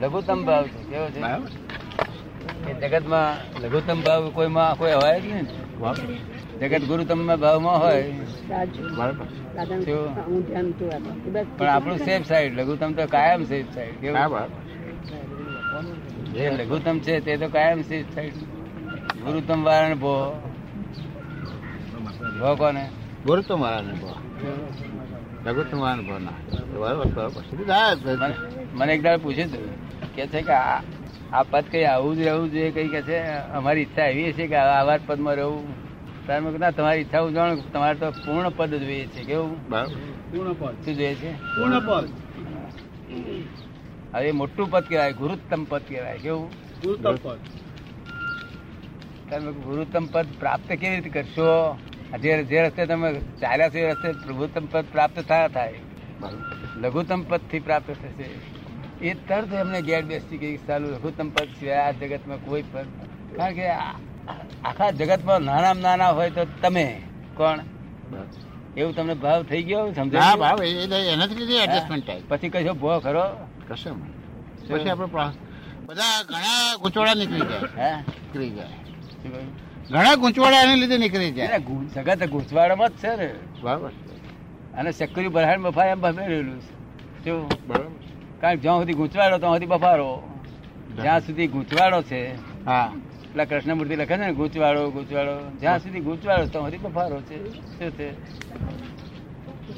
લઘુત્તમ ભાવ છે કેવો છે? એ જગતમાં લઘુત્તમ ભાવ કોઈમાં કોઈ હોય જ નહીં. જગત જગત ગુરુત્તમ ભાવમાં હોય. પણ આપણું સેફ સાઈડ લઘુત્તમ તો કાયમ સેફ સાઈડ કેવું? જે લઘુત્તમ છે તે તો કાયમ સેફ સાઈડ ગુરુત્તમ વાળાને ભો. ભો કોને? ગુરુત્તમ મારાને બહુ ના. મને એક દાડે પૂછ્યું હતું કે છે કે આ પદ કઈ આવું જ રહેવું જોઈએ કઈ કે છે અમારી ઈચ્છા એવી છે કે આવા પદમાં રહેવું. તારે ના તમારી ઈચ્છા હું જાણું તમારે તો પૂર્ણ પદ જોઈએ છે કેવું બરાબર શું જોઈએ છે? પૂર્ણ હવે એ મોટું પદ કહેવાય ગુરુત્તમ પદ કહેવાય કેવું તમે ગુરુત્તમ પદ પ્રાપ્ત કેવી રીતે કરશો? જે જે રસ્તે તમે ચાલ્યા છો એ રસ્તે પ્રભુત્તમ પદ પ્રાપ્ત થયા થાય. લઘુત્તમ પદથી પ્રાપ્ત થશે. એ તરત એમને ગેર બેસતી ગઈ ચાલુ લઘુત્તમ પદ સિવાય આ જગતમાં કોઈ પદ કારણ કે આખા જગતમાં નાનામાં નાના હોય તો તમે કોણ. એવું તમને ભાવ થઈ ગયો? ના સમજાય ભાવ એનાથી એડજસ્ટમેન્ટ થાય પછી કશો ભો ખરો? કશો પછી આપણે બધા ઘણા ગુચોડા નીકળી જાય. હે. નીકળી જાય? ઘણા ગૂંચવાડા એને લીધે નીકળી જાય. સગા ગૂંચવાડામાં જ છે ને. બરાબર. અને ચક્કરી બરહાડ બફાર એમ બફેરેલું છે. જો બરાબર. કારણ જ્યાં સુધી ગૂંચવાડો ત્યાં સુધી બફારો. જ્યાં સુધી ગૂંચવાડો છે હા. પેલા કૃષ્ણમૂર્તિ લખે છે ને ગૂંચવાડો ગૂંચવાડો. જ્યાં સુધી ગૂંચવાડો ત્યાં સુધી બફારો છે. શું છે?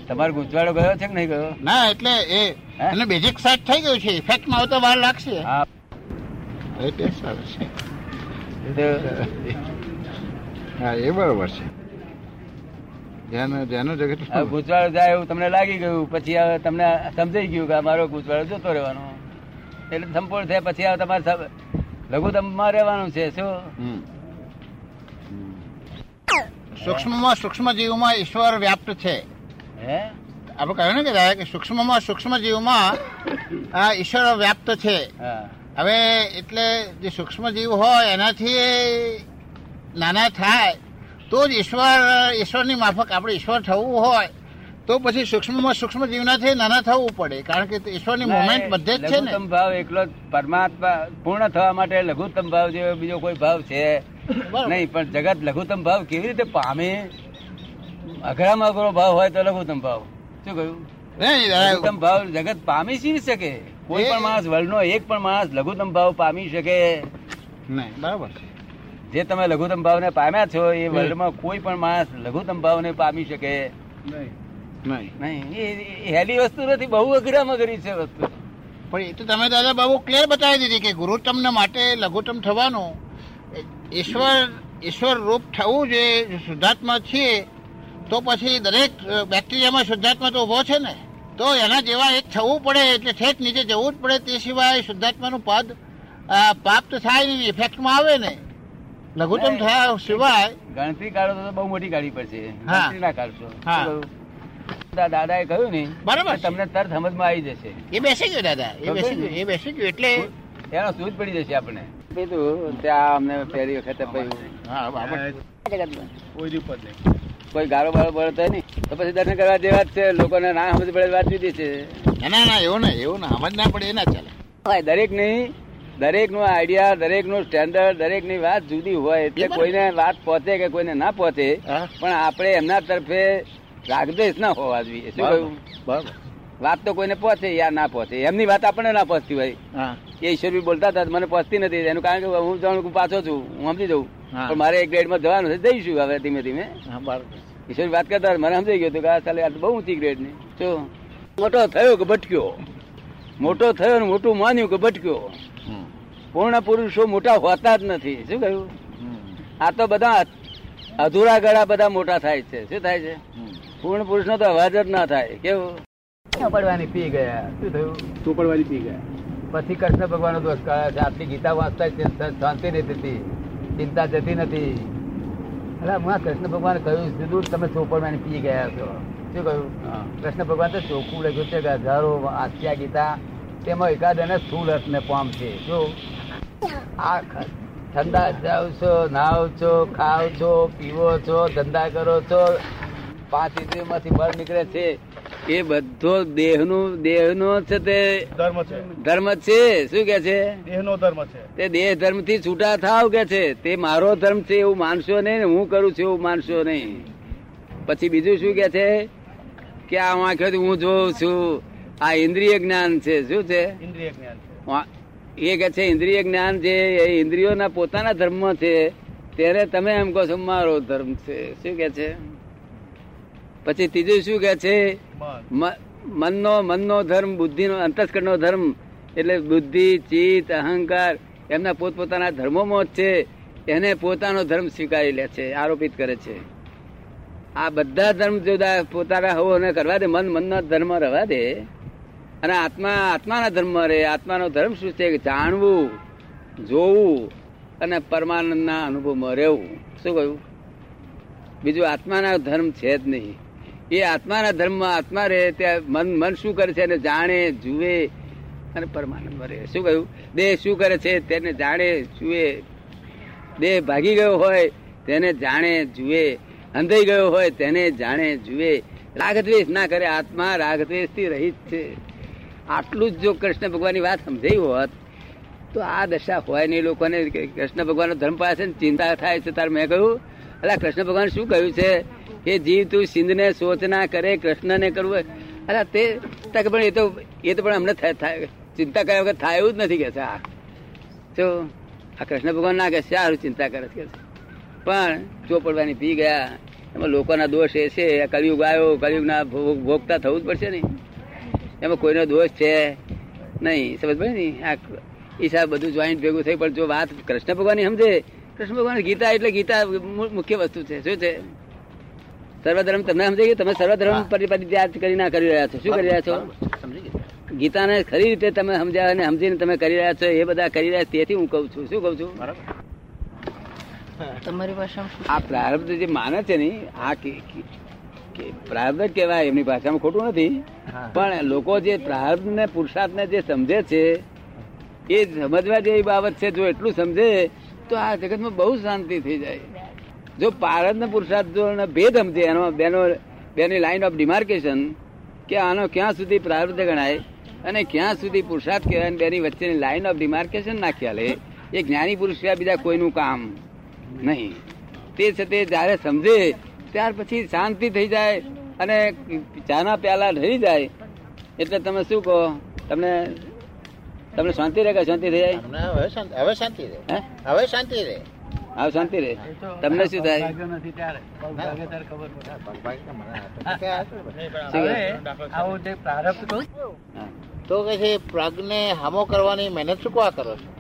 તમારો ગૂંચવાડો ગયો છે કે નહીં ગયો? ના એટલે એ? એને બેઝિક સેટ થઈ ગયું છે. ઇફેક્ટમાં આવતા વાર લાગશે. હા. એ આવે છે. હા એ બરોબર છે. હવે જાય એવું તમને લાગી ગયું પછી હવે તમને સમજાઈ ગયું કે આ મારો ગૂંચવાડો જતો રહેવાનો. એટલે સંપૂર્ણ થયા પછી હવે તમારે લઘુત્તમમાં રહેવાનું છે શું. સૂક્ષ્મમાં સૂક્ષ્મ જીવમાં ઈશ્વર વ્યાપ્ત છે. હે? આપણે કહ્યું ને કે દાદા કે સૂક્ષ્મમાં સૂક્ષ્મ જીવમાં આ ઈશ્વર વ્યાપ્ત છે. હવે એટલે જે સૂક્ષ્મ જીવ હોય એનાથી નાના થાય તો જ ઈશ્વર ઈશ્વરની માફક આપણે ઈશ્વર થવું હોય તો પછી સૂક્ષ્મમાં સૂક્ષ્મ જીવનાથી નાના થવું પડે. કારણ કે ઈશ્વરની મોમેન્ટ બધે જ છે ને. ભાવ એકલો પરમાત્મા પૂર્ણ થવા માટે લઘુત્તમ ભાવ જેવો બીજો કોઈ ભાવ છે? નહીં પણ જગત લઘુત્તમ ભાવ કેવી રીતે પામે? અઘરામાં અઘરો ભાવ હોય તો લઘુત્તમ ભાવ. શું કહ્યું? લઘુત્તમ ભાવ જગત પામી શી શકે? કોઈ પણ માણસ વર્લ્ડનો એક પણ માણસ લઘુત્તમ ભાવ પામી શકે? નહીં બરાબર જે તમે લઘુત્તમ ભાવને પામ્યા છો એ વર્લ્ડમાં કોઈ પણ માણસ લઘુત્તમ ભાવને પામી શકે? નહીં. નહીં. એ- એ હેલી વસ્તુ નથી બહુ અઘરામાં અઘરી છે વસ્તુ. પણ એ તો તમે દાદા બાબુ ક્લિયર બતાવી દીધી કે ગુરુત્તમને માટે લઘુત્તમ થવાનું. ઈશ્વર ઈશ્વર રૂપ થવું જોઈએ શુદ્ધાત્મા છીએ તો પછી દરેક બેક્ટેરિયામાં શુદ્ધાત્મા તો ઊભો છે ને? તો એના જેવા એક થવું પડે એટલે ઠેઠ નીચે જવું જ પડે તે સિવાય શુદ્ધાત્માનું પદ અ, પ્રાપ્ત થાય નહીં ઇફેક્ટમાં આવે ને. લઘુત્તમ થયા સિવાય ગણતરી કાઢો તો બહુ મોટી કાઢવી પડશે. હા. ગણતરી ના કાઢશો. હા. શું કહ્યું? દા- દાદાએ કહ્યું ને બરાબર. તમને તરત સમજમાં આવી જશે. એ બેસી ગયો દાદા. એ બેસી ગયો? એ બેસી ગયો એટલે એનો સૂઝ પડી જશે આપણે કીધું ત્યાં અમને પહેલી વખતે. કોઈ ગાળો બાળો બળતો નહીં. તો પછી દર્શન કરવા જેવા જ છે. લોકોને ના સમજ પડે વાત દીધી છે. ના ના એવું ના એવું ના સમજ ના પડે એ ના ચાલે. દરેકની દરેકનું આઈડિયા દરેકનું સ્ટેન્ડર્ડ દરેકની વાત જુદી હોય એટલે કોઈને વાત પહોંચે કે કોઈને ના પહોંચે પણ આપણે એમના તરફે રાગદેશ ના હોવા જોઈએ. શું કહ્યું? વાત તો કોઈને પહોંચે યા ના પહોંચે એમની વાત આપણને ના પહોંચતી હોય. એ ઈશ્વર બી બોલતા હતા મને પહોંચતી નથી. એનું કારણ કે હું જાણું હું પાછો છું હું સમજી જઉં. પણ મારે એક ગ્રેડમાં જવાનું છે જઈશું હવે ધીમે ધીમે. ઈશ્વર વાત કરતા મને સમજાઈ ગયું હતું કે આ ચાલે આ બહુ ઊંચી ગ્રેડની. તો મોટો થયો કે ભટક્યો? મોટો થયો ને મોટું માન્યું કે ભટક્યો. પૂર્ણ પુરુષો મોટા હોતા જ નથી. શું કહ્યું? આ તો બધા અધૂરા ગળા બધા મોટા થાય છે. શું થાય છે. પૂર્ણ પુરુષ નો તો અવાજ જ ના થાય. કેવું? ચોપડવાની પી ગયા? શું થયું? ચોપડવાની પી ગયા. પછી કૃષ્ણ ભગવાન દોષ કરે છે આટલી ગીતા વાંચતા શાંતિ નહીં થતી. ચિંતા જતી નથી. એટલે હું કૃષ્ણ ભગવાન કહ્યું સીધું તમે ચોપડમાં પી ગયા છો. શું કહ્યું? કૃષ્ણ ભગવાન તો ચોખ્ખું લખ્યું છે કે હજારો આસ્યા ગીતા. તેમાં એકાદ એને સ્થૂળ અર્થને પામશે શું? આ ઠંડા જાવ છો નાવ છો ખાવ છો પીવો છો ધંધા કરો છો પાંચ ઇન્દ્રિયોમાંથી બળ નીકળે છે. એ બધો દેહનું દેહનો છે તે ધર્મ છે. ધર્મ છે. શું કે છે? દેહનો ધર્મ છે. તે દેહ ધર્મથી છૂટા થાવ કે છે? તે મારો ધર્મ છે એવું માનશો નહીં ને હું કરું છું એવું માનશો નહીં. પછી બીજું શું કે છે? કે આ વાંખ્યો હું જોઉં છું. આ ઇન્દ્રિય જ્ઞાન છે. શું છે? ઇન્દ્રિય જ્ઞાન એ કે છે ઇન્દ્રિય જ્ઞાન જે એ ઇન્દ્રિયોના પોતાના ધર્મ છે ત્યારે તમે એમ કહો છો મારો ધર્મ છે. શું કે છે? પછી ત્રીજું શું કે છે? મનનો મનનો ધર્મ બુદ્ધિનો અંતસ્કરણનો ધર્મ એટલે બુદ્ધિ ચિત્ત અહંકાર એમના પોતપોતાના ધર્મોમાં જ છે એને પોતાનો ધર્મ સ્વીકારી લે છે આરોપિત કરે છે. આ બધા ધર્મ જુદા પોતાના હવો કરવા દે મન મનનો ધર્મ રહેવા દે અને આત્મા, આત્માના ધર્મ રહે આત્માનો ધર્મ શું છે? જાણવું, જોવું અને પરમાનંદના અનુભવમાં રહેવું. શું કહ્યું? બીજું આત્માના ધર્મ છે જ નહીં. એ આત્માના ધર્મમાં આત્મા રહે ત્યાં મન મન શું કરે છે? એને જાણે, જુએ અને પરમાનંદમાં રહે. શું કહ્યું? દેહ શું કરે છે? તેને જાણે, જુએ. દેહ ભાગી ગયો હોય, તેને જાણે, જુએ. અંધાઈ ગયો હોય, તેને જાણે, જુએ. રાગદ્વેષ ના કરે આત્મા. રાગદ્વેષથી રહિત છે. આટલું જ જો કૃષ્ણ ભગવાનની વાત સમજાઈ હોત, તો આ દશા હોય નહીં લોકોને કૃષ્ણ ભગવાનનો ધર્મ પાસે ચિંતા થાય છે તાર મેં કહ્યું. અલા, કૃષ્ણ ભગવાન શું કહ્યું છે? કે જીવ તું સિંધને સોચ ના કરે, કૃષ્ણને કરવું અલા, તે તક પણ એ તો એ તો પણ અમને થાય- ચિંતા કર્યા વગર થાય એવું જ નથી કે છે આ. જો, આ કૃષ્ણ ભગવાન ના કે સારું ચિંતા કરે છે. પણ ચોપડવાની પી ગયા, એમાં લોકોના દોષ એ છે કળિયુગ આવ્યો કળિયુગના ભોગ- ભોગતા થવું જ પડશે ને. એમાં કોઈનો દોષ છે નહીં સમજ પડે ને? આ હિસાબ બધું જોઈન્ટ ભેગું થઈ પણ જો વાત કૃષ્ણ ભગવાનની સમજે કૃષ્ણ ભગવાન ગીતા એટલે ગીતા મુખ્ય વસ્તુ છે. શું છે? સર્વધર્મ તમને સમજાય કે તમે સર્વધર્મ પરિપરિત્યાગ કરી ના કરી રહ્યા છો. શું કરી રહ્યા છો? ગીતાને ખરી રીતે તમે સમજ્યા અને સમજીને તમે કરી રહ્યા છો એ બધા કરી રહ્યા છો તેથી હું કહું છું. શું કહું છું? તમારી ભાષામાં આ પ્રારબ્ધ જે માને છે ને આ કે- કે- કે પ્રારબ્ધ કહેવાય એમની ભાષામાં ખોટું નથી. પણ લોકો જે પ્રારબ્ધ ને પુરુષાર્થ ને જે સમજે છે એ સમજવા જેવી બાબત છે જો એટલું સમજે તો આ જગતમાં બહુ શાંતિ થઈ જાય. જો પ્રારબ્ધ ને પુરુષાર્થ જો ભેદ સમજે એનો બેનો બેની લાઈન ઓફ ડિમાર્કેશન કે આનો ક્યાં સુધી પ્રારબ્ધ ગણાય અને ક્યાં સુધી પુરુષાર્થ કહેવાય બેની વચ્ચેની લાઈન ઓફ ડિમાર્કેશન ના ખ્યાલે એ જ્ઞાની પુરુષ બીજા કોઈનું કામ નહીં. તે છે તે જયારે સમજે ત્યાર પછી શાંતિ થઈ જાય અને ચાના પ્યાલા રહી જાય. એટલે તમે શું કહો? તમને તમને શાંતિ રહે કે શાંતિ થઈ જાય? હવે શાંતિ હવે રહે. હે? હવે શાંતિ રહે. હા શાંતિ રહે. તમને શું થાય? તો કે છે. પગને હમો કરવાની મહેનત શું કા કરો છો?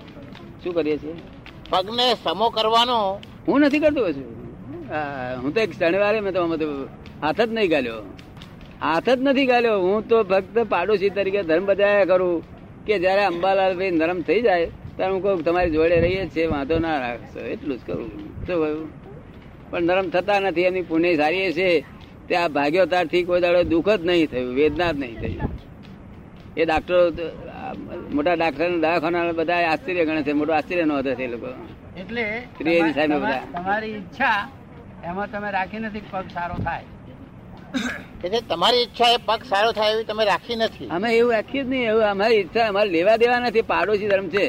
શું કરીએ છીએ? પગને સમો કરવાનો હું નથી કરતો છું હું તો એક શનિવારે મેં તો આમાં હાથ જ નહીં ગાલ્યો. હાથ જ નથી ગાલ્યો. હું તો ફક્ત પાડોશી તરીકે ધર્મ બજાયા કરું કે જયારે અંબાલાલ ભાઈ નરમ થઈ જાય ત્યારે હું કહું તમારી જોડે રહીએ છીએ વાંધો ના રાખશો. એટલું જ કરું. શું કહ્યું? પણ નરમ થતા નથી એમની પુણ્ય સારી છે ત્યાં ભાગ્યો ત્યારથી કોઈ દાડો દુઃખ જ નહીં થયું વેદના જ નહીં થયું. એ ડાક્ટરો મોટા ડાક્ટર દવાખાના બધા આશ્ચર્ય ગણે છે મોટો આશ્ચર્ય નો હતો એ લોકો. એટલે બધા. તમારી ઈચ્છા એમાં તમે રાખી નથી પગ સારો થાય. કે તમારી ઈચ્છા એ પગ સારો થાય એવી તમે રાખી નથી. અમે એવું રાખી જ નહીં એવું અમારી ઈચ્છા અમારે લેવા દેવા નથી પાડોશી ધર્મ છે.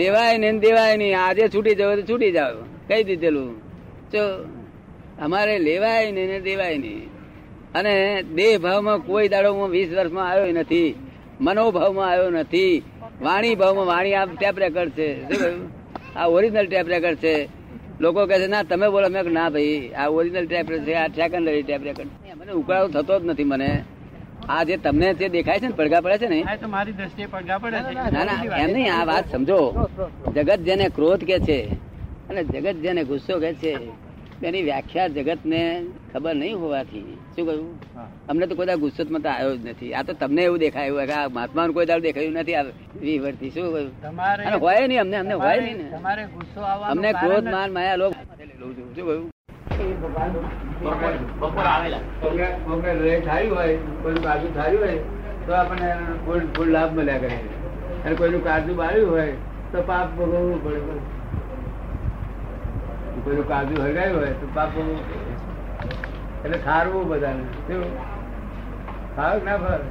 લેવાય ને દેવાય નહીં આજે છૂટી જાવ તો છૂટી જાવ. કહી દીધેલું? તો અમારે લેવાય નહીં ને દેવાય નહીં. અને દેહ ભાવમાં કોઈ દાડો હું વીસ વર્ષમાં આવ્યો નથી મનોભાવમાં આવ્યો નથી વાણી ભાવમાં વાણી આ ટેપ રેકર્ડ છે. શું આ ઓરિજિનલ ટેપ રેકર્ડ છે. લોકો કહે છે ના તમે બોલો. મેં ના ભાઈ આ ઓરિજિનલ ટેપ છે આ સેકન્ડરી ટેપ રેકોર્ડ મને ઉકળાવો થતો જ નથી મને. આ જે તમને જે દેખાય છે ને પડઘા પડે છે ને મારી દ્રષ્ટિએ પડઘા પડે છે. ના ના એમ નહીં આ વાત સમજો. જગત જેને ક્રોધ કે છે અને જગત જેને ગુસ્સો કે છે તેની વ્યાખ્યા જગત ને ખબર નહીં હોવાથી. શું કહ્યું? અમને તો કોઈ ગુસ્સો મત આવ્યો જ નથી. આ તો તમને એવું દેખાય. કે આ મહાત્માનું કોઈ દાડો દેખાયું નથી આ શું કહ્યું? તમારે અને હોય નહીં અમને અમને હોય નહીં ને. તમારે ગુસ્સો આવવાનો અમને ક્રોધ માન માયા લોક લઉં છું શું કહ્યું? બપોર રેટ સારી હોય કોઈનું કાજુ સારી હોય તો આપણને ફૂલ ફૂલ લાભ મળ્યા કરે. અને કોઈનું કાજુ બાળ્યું હોય તો પાપ ભોગવવું પડે. કોઈનું કાજુ હરગાયું હોય તો પાપ એટલે ખારવું બધાને. કેવું ખાવ ના ફાવે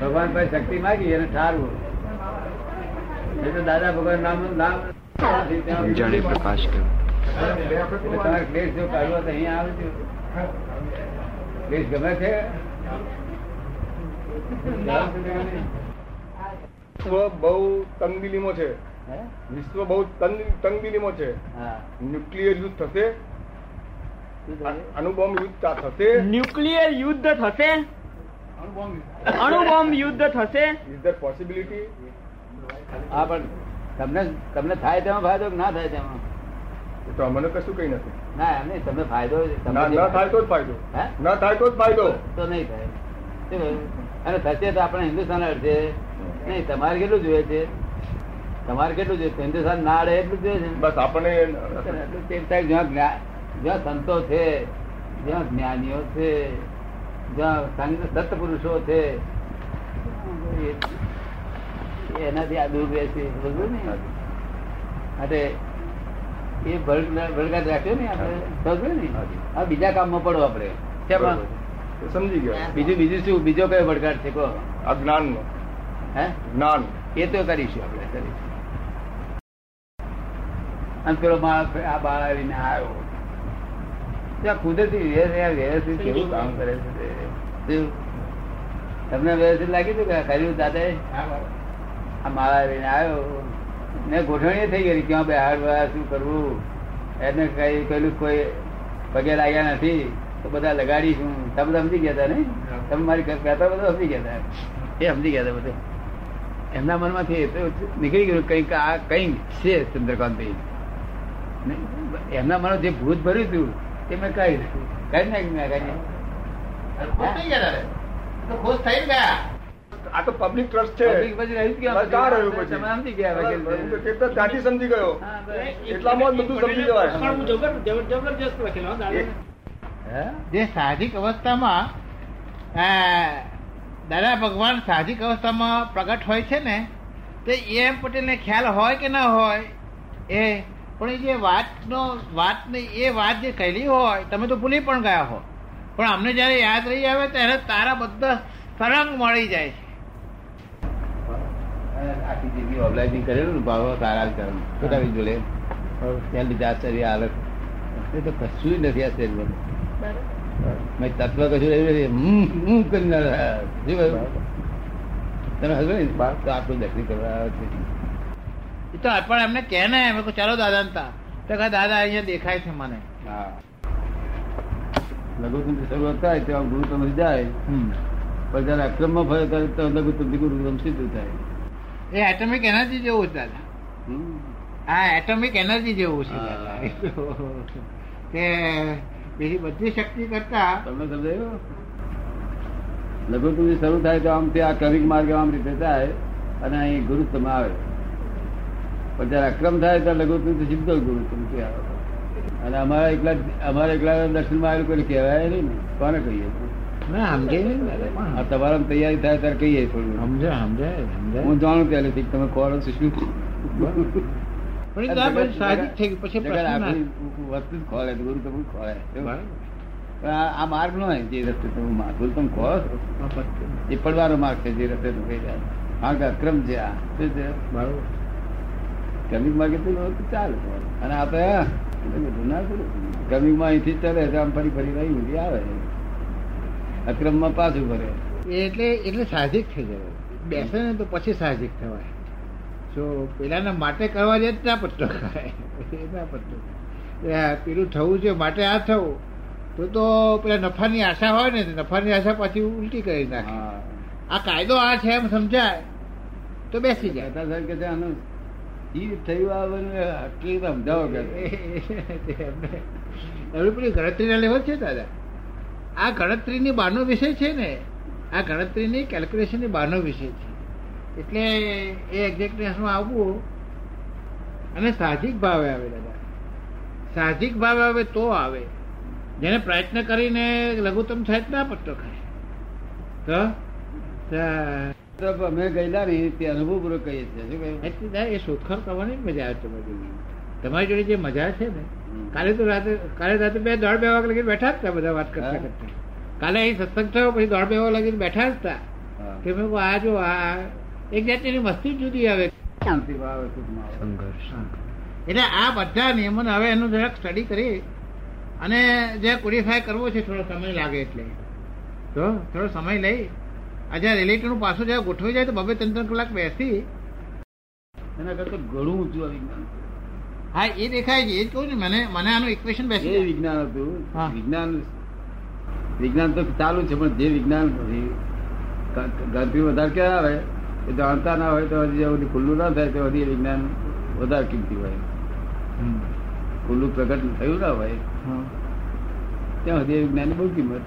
ભગવાન પાસે શક્તિ માગી એને ઠારવું. એ તો દાદા ભગવાન નામ નામ જાણે પ્રકાશ તમારે ક્લેશ જો કાઢવો તો અહીંયા આવજો ક્લેશ ગમે છે? બહુ તંગદિલીમાં છે? વિશ્વ બહુ તંગ- તંગદિલીમાં છે. હા. ન્યુક્લિયર યુદ્ધ થશે. અણુબોમ્બ યુદ્ધ થશે. ન્યુક્લિયર યુદ્ધ થશે? અણુબોમ્બ યુદ્ધ. થશે? ઇઝ ધેર પોસિબિલિટી હા પણ તમને તમને થાય તેમાં ફાયદો ના થાય તેમાં? તો અમને કશું કઈ નથી. ના એમ નહીં તમને ફાયદો ના થાય તો જ ફાયદો. હે? ના થાય તો જ ફાયદો. તો નહીં થાય? અને થશે તો આપણે હિન્દુસ્તાન અડશે નહીં તમારે કેટલું જોઈએ છે? તમારે કેટલું જોઈએ છે? હિન્દુસ્તાન ના રહે એટલું જોઈએ છે. બસ આપણને જ્યાં જ્યાં સંતો છે જ્યાં જ્ઞાનીઓ છે જ્યાં સંત સત્પુરુષો છે એ- એનાથી આ દૂર રહે છે. બરોબર ને? માટે એ ભળગાટ રાખ્યો ને આપણે? ને? આ બીજા કામમાં પડો આપણે. સમજી ગયો. બીજું બીજું શું? બીજો કયો ભળગાટ છે કહો. આ હે? જ્ઞાન. એ તો કરીશું આપણે કરીશું. અને પેલો માણસ આ બાળ આવીને આવ્યો. ત્યાં કુદરતી વ્યવસ્થિત કેવું કામ કરે છે તમને વ્યવસ્થિત લાગી હતું કે કર્યું દાદા આ માળા આવીને આવ્યો. ને ગોઠવણી થઈ ગઈ ક્યાં બે હાડ શું કરવું? એને કઈ પેલું કોઈ પગે લાગ્યા નથી. તો બધા લગાડીશું. તમે બધા સમજી ગયા હતા ને? તમે મારી કહેતા બધા સમજી ગયા હતા. એ સમજી ગયા હતા બધા. એમના મનમાંથી નીકળી ગયું કંઈક આ કંઈક છે ચંદ્રકાંતભાઈ. એમના મને જે ભૂત ભર્યું હતું તે મેં કાઢી દીધું કાઢી નાખ્યું મેં કાઢી ખુશ થઈ ગયા આ તો પબ્લિક ટ્રસ્ટ છે. સમજી સમજી એટલામાં બધું સમજી જવાય? જે સાહજિક અવસ્થામાં દાદા ભગવાન સાહજિક અવસ્થામાં પ્રગટ હોય છે ને તે એમ પટેલને ખ્યાલ હોય કે ના હોય એ પણ એ જે વાતનો વાતને એ વાત જે કહેલી હોય તમે તો ભૂલી પણ ગયા હો. પણ અમને જયારે યાદ રહી આવે ત્યારે તારા બધા તરંગ મળી જાય છે. આખી જિંદગી ઓબલાઇઝિંગ કરેલું ને ભાવ સારા કર્મ છોટાવી જોડે. ત્યાં લીધા આશ્ચર્ય હાલત. એ તો કશું નથી આ શરીરમાં મેં તત્વ કશું એવું નથી. હમ હમ કરીને. રહ્યા. તમે ને તો આટલું કરવા આવે છે. એ તો પણ એમને કહે ને મેં ચાલો દાદા તા. તો કહે દાદા અહીંયા દેખાય છે મને. લઘુત્તમથી શરૂઆત થાય ત્યાં ગુરુત્તમ જાય. પણ જયારે અક્રમમાં ફરે ત્યારે તો લઘુત્તમથી ગુરુત્તમ સીધું થાય. એ એટમિક એનર્જી જેવું છે દાદા. આ એટમિક એનર્જી જેવું છે કે બીજી બધી શક્તિ કરતા તમને સમજાયું? લઘુત્તમ શરૂ થાય તો આમ આ કવિક માર્ગ આમ રીતે થાય અને અહીં ગુરુત્તમ આવે. પણ જયારે અક્રમ થાય ત્યારે લઘુત્તમથી સીધો ગુરુત્તમથી આવે અને અમારા એકલા અમારા એકલા દર્શનમાં આવેલું કોઈ કહેવાય નહીં ને. કોને કહીએ? ના સમજાય નહીં ને દાદા, પણ આ તમારા તૈયારી થાય ત્યારે કહીએ થોડું. સમજાય સમજાય સમજાય. હું જાણું પહેલેથી કે તમે ખોરો છો શું? પણ એ તો આ બધું સાહજિક થઈ ગયું પછી જગત પ્રશ્ન ના- આખી વસ્તુ જ ખોલે ગુરુ તમે ખોલે બરાબર. પણ આ આ માર્ગ નો હોય જે રસ્તે તમે મા- ગુરુ તમે ખોલો છો? એ પડવાનો માર્ગ છે જે રસ્તે તમે કહી રહ્યા છો. કારણ કે અક્રમ છે આ. શું છે માં કેટલું તો ચાલે. અને આપણે ના કરું. ક્રમિકમાં અહીંથી ચાલે તો આમ ફરી ફરી રહી ઊંધી આવે. અક્રમમાં પાછું ભરે એટલે એટલે સાહજિક થઈ જાય. બેસે ને તો પછી સાહજિક થવાય. જો પેલાના માટે કરવા જાય ના પટ્ટો ખાય ના પટ્ટો પેલું થવું છે માટે આ થવું. તો તો પેલા નફાની આશા હોય ને નફાની આશા પછી ઉલટી કરી નાખે. હા. આ કાયદો આ છે એમ સમજાય. તો બેસી જાય. ઈ થયું આવે ને આટલી સમજાવો કે પેલી ગણતરીના લેવલ છે દાદા. આ ગણતરીની બહારનો વિષય છે ને, આ ગણતરીની કેલ્ક્યુલેશનની બહારનો વિષય છે. એટલે એ એક્ઝેક્ટનેસમાં આવવું અને સાહજિક ભાવે આવે દાદા. સાહજિક ભાવે આવે તો આવે. જેને પ્રયત્ન કરીને લઘુત્તમ થાય ના પટ્ટો ખાય તો અમે ગયેલા ને તે અનુભવ પૂર્વક કહીએ છીએ. એ શોધખોળ કરવાની જ મજા આવે તમારી તમારી જોડે જે મજા છે ને કાલે તો રાતે કાલે રાતે બે દોઢ બે વાગે લગીને બેઠા જ હતા બધા વાત કરતા કરતા. કાલે અહીં સત્સંગ થયો પછી દોઢ બે વાગે લગીને બેઠા જ હતા. કે મેં આ જો આ એક જાતની મસ્તી જ જુદી આવે. શાંતિ ભાવે સુખમાં સંઘર્ષ. એટલે આ બધા નિયમોને હવે એનું જરાક સ્ટડી કરી અને જે કોડિફાય કરવો છે થોડો સમય લાગે એટલે. તો થોડો સમય લઈ આજે રિલેટિવનું પાછું જ્યારે ગોઠવી જાય તો બબે ત્રણ ત્રણ કલાક બેસી. એના કરતા ઘણું ઊંચું આ વિજ્ઞાન. હા એ દેખાય છે. એ જ કહું ને મને મને આનું ઇક્વેશન એ વિજ્ઞાન હતું. વિજ્ઞાન વિજ્ઞાન તો ચાલુ છે પણ જે વિજ્ઞાન ગણતરી વધારે ક્યાં આવે? એ જાણતા ના હોય તો હજી જ્યાં ખુલ્લું ના થાય તો હજી એ વિજ્ઞાન વધારે કિંમતી હોય. ખુલ્લું પ્રગટ થયું ના હોય. ત્યાં સુધી વિજ્ઞાનની બહુ કિંમત.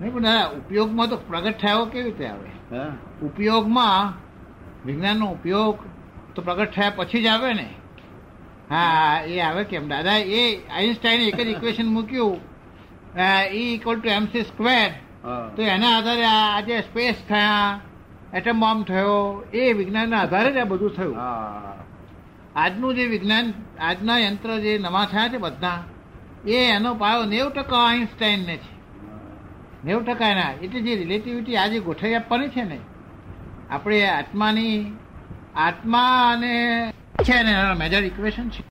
નહીં પણ દાદા ઉપયોગમાં તો પ્રગટ થયો કેવી રીતે આવે? ઉપયોગમાં વિજ્ઞાનનો ઉપયોગ તો પ્રગટ થયા પછી જ આવે ને? હા એ આવે કેમ? દાદા એ આઈન્સ્ટાઈને એક જ ઇક્વેશન મૂક્યું. E equal to MC square તો એના આધારે આજે સ્પેસ થયા એટમ બોમ્બ થયો એ વિજ્ઞાનના આધારે જ આ બધું થયું. હા. આજનું જે વિજ્ઞાન આજના યંત્ર જે નવા થયા છે બધા એ એનો પાયો નેવું ટકા આઈન્સ્ટાઈનને છે. નેવું ટકા એના. એટલે જે રિલેટિવિટી આજે ગોઠવી આપવાની છે ને આપણે આત્માની આત્મા અને છે ને મેજર ઇક્વેશન છે.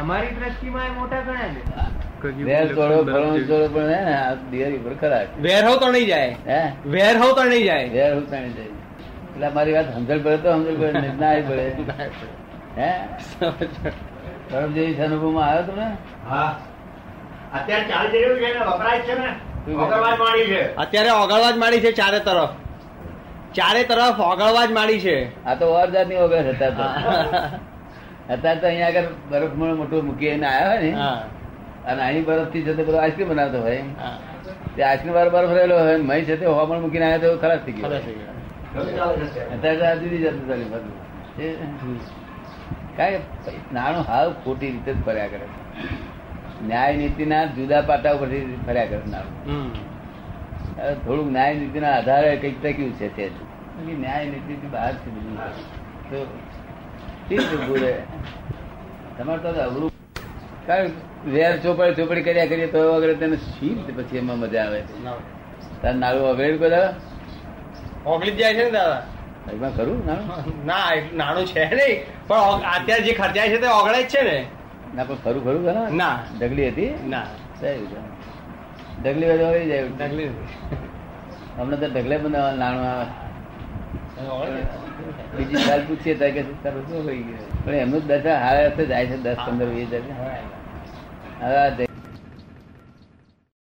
અમારી દ્રષ્ટિમાં એ મોટા ગણાય ને વેર તોડો ફળો તોડો પણ હે ને આ દિવાળી પર ખરા વેર હોવ તો નહીં જાય. હે? વેર હોવ તો જાય. વેર હું તાણી જાય. એટલે મારી વાત સમજણ પડે તો સમજણ પડે નહીં ના પડે. હે? પરમ જેવી અનુભવમાં આવ્યો તમને અત્યારે ચાલી રહ્યું છે ને વપરાય છે ને. ઓગળવા જ માંડી છે. અત્યારે ઓગળવા જ માંડી છે ચારે તરફ. ચારે તરફ ઓગળવા જ માંડી છે. આ તો ઓર જાતની ઓગળ હતા તો. અત્યારે તો અહીંયા આગળ બરફ મોટું મૂકીને આવ્યા હોય ને હા, અને અહીં બરફથી જતો બધો આઈસ્ક્રીમ બનાવતો હોય હા. તે આઈસ્ક્રીમ વાર બરફ રહેલો હોય મહી છે તે હવામાન મૂકીને આવ્યો તો ખરાબ થઈ ગયો. અત્યારે. આ જુદી જતું ચાલી બધું. કાંઈ નાણું હાવ ખોટી રીતે જ ફર્યા કરે ન્યાય નીતિના જુદા પાટા ઉપરથી ફર્યા કરે નાણું થોડુંક ન્યાય નીતિના આધારે કંઈક ટક્યું છે તે. ન્યાય નીતિથી બહાર છે બધું. તો શી રીતે તમારે તો અવળું કારણ વેર ચોપડી ચોપડી કર્યા કરીએ તો વગર તેને શીત પછી એમાં મજા આવે. તાર નાળું અવેડ બધા ઓગળી જ જાય છે ને દાદા? એમાં ખરું નાણું ના નાનું છે નહીં. પણ અત્યારે જે ખર્ચાય છે તે ઓગળે જ છે ને. ના પણ ખરું ખરું ના. ઢગલી હતી? ના. ઢગલી બધું આવી જાય. ઢગલી અમને તો ઢગલે બનાવવા નાણું આવે. બીજી સાલ પૂછીએ ત્યારે કે તારું શું થઈ ગયું? પણ એમનું દશા હારે જાય છે દસ પંદર વીસ હજાર. હવે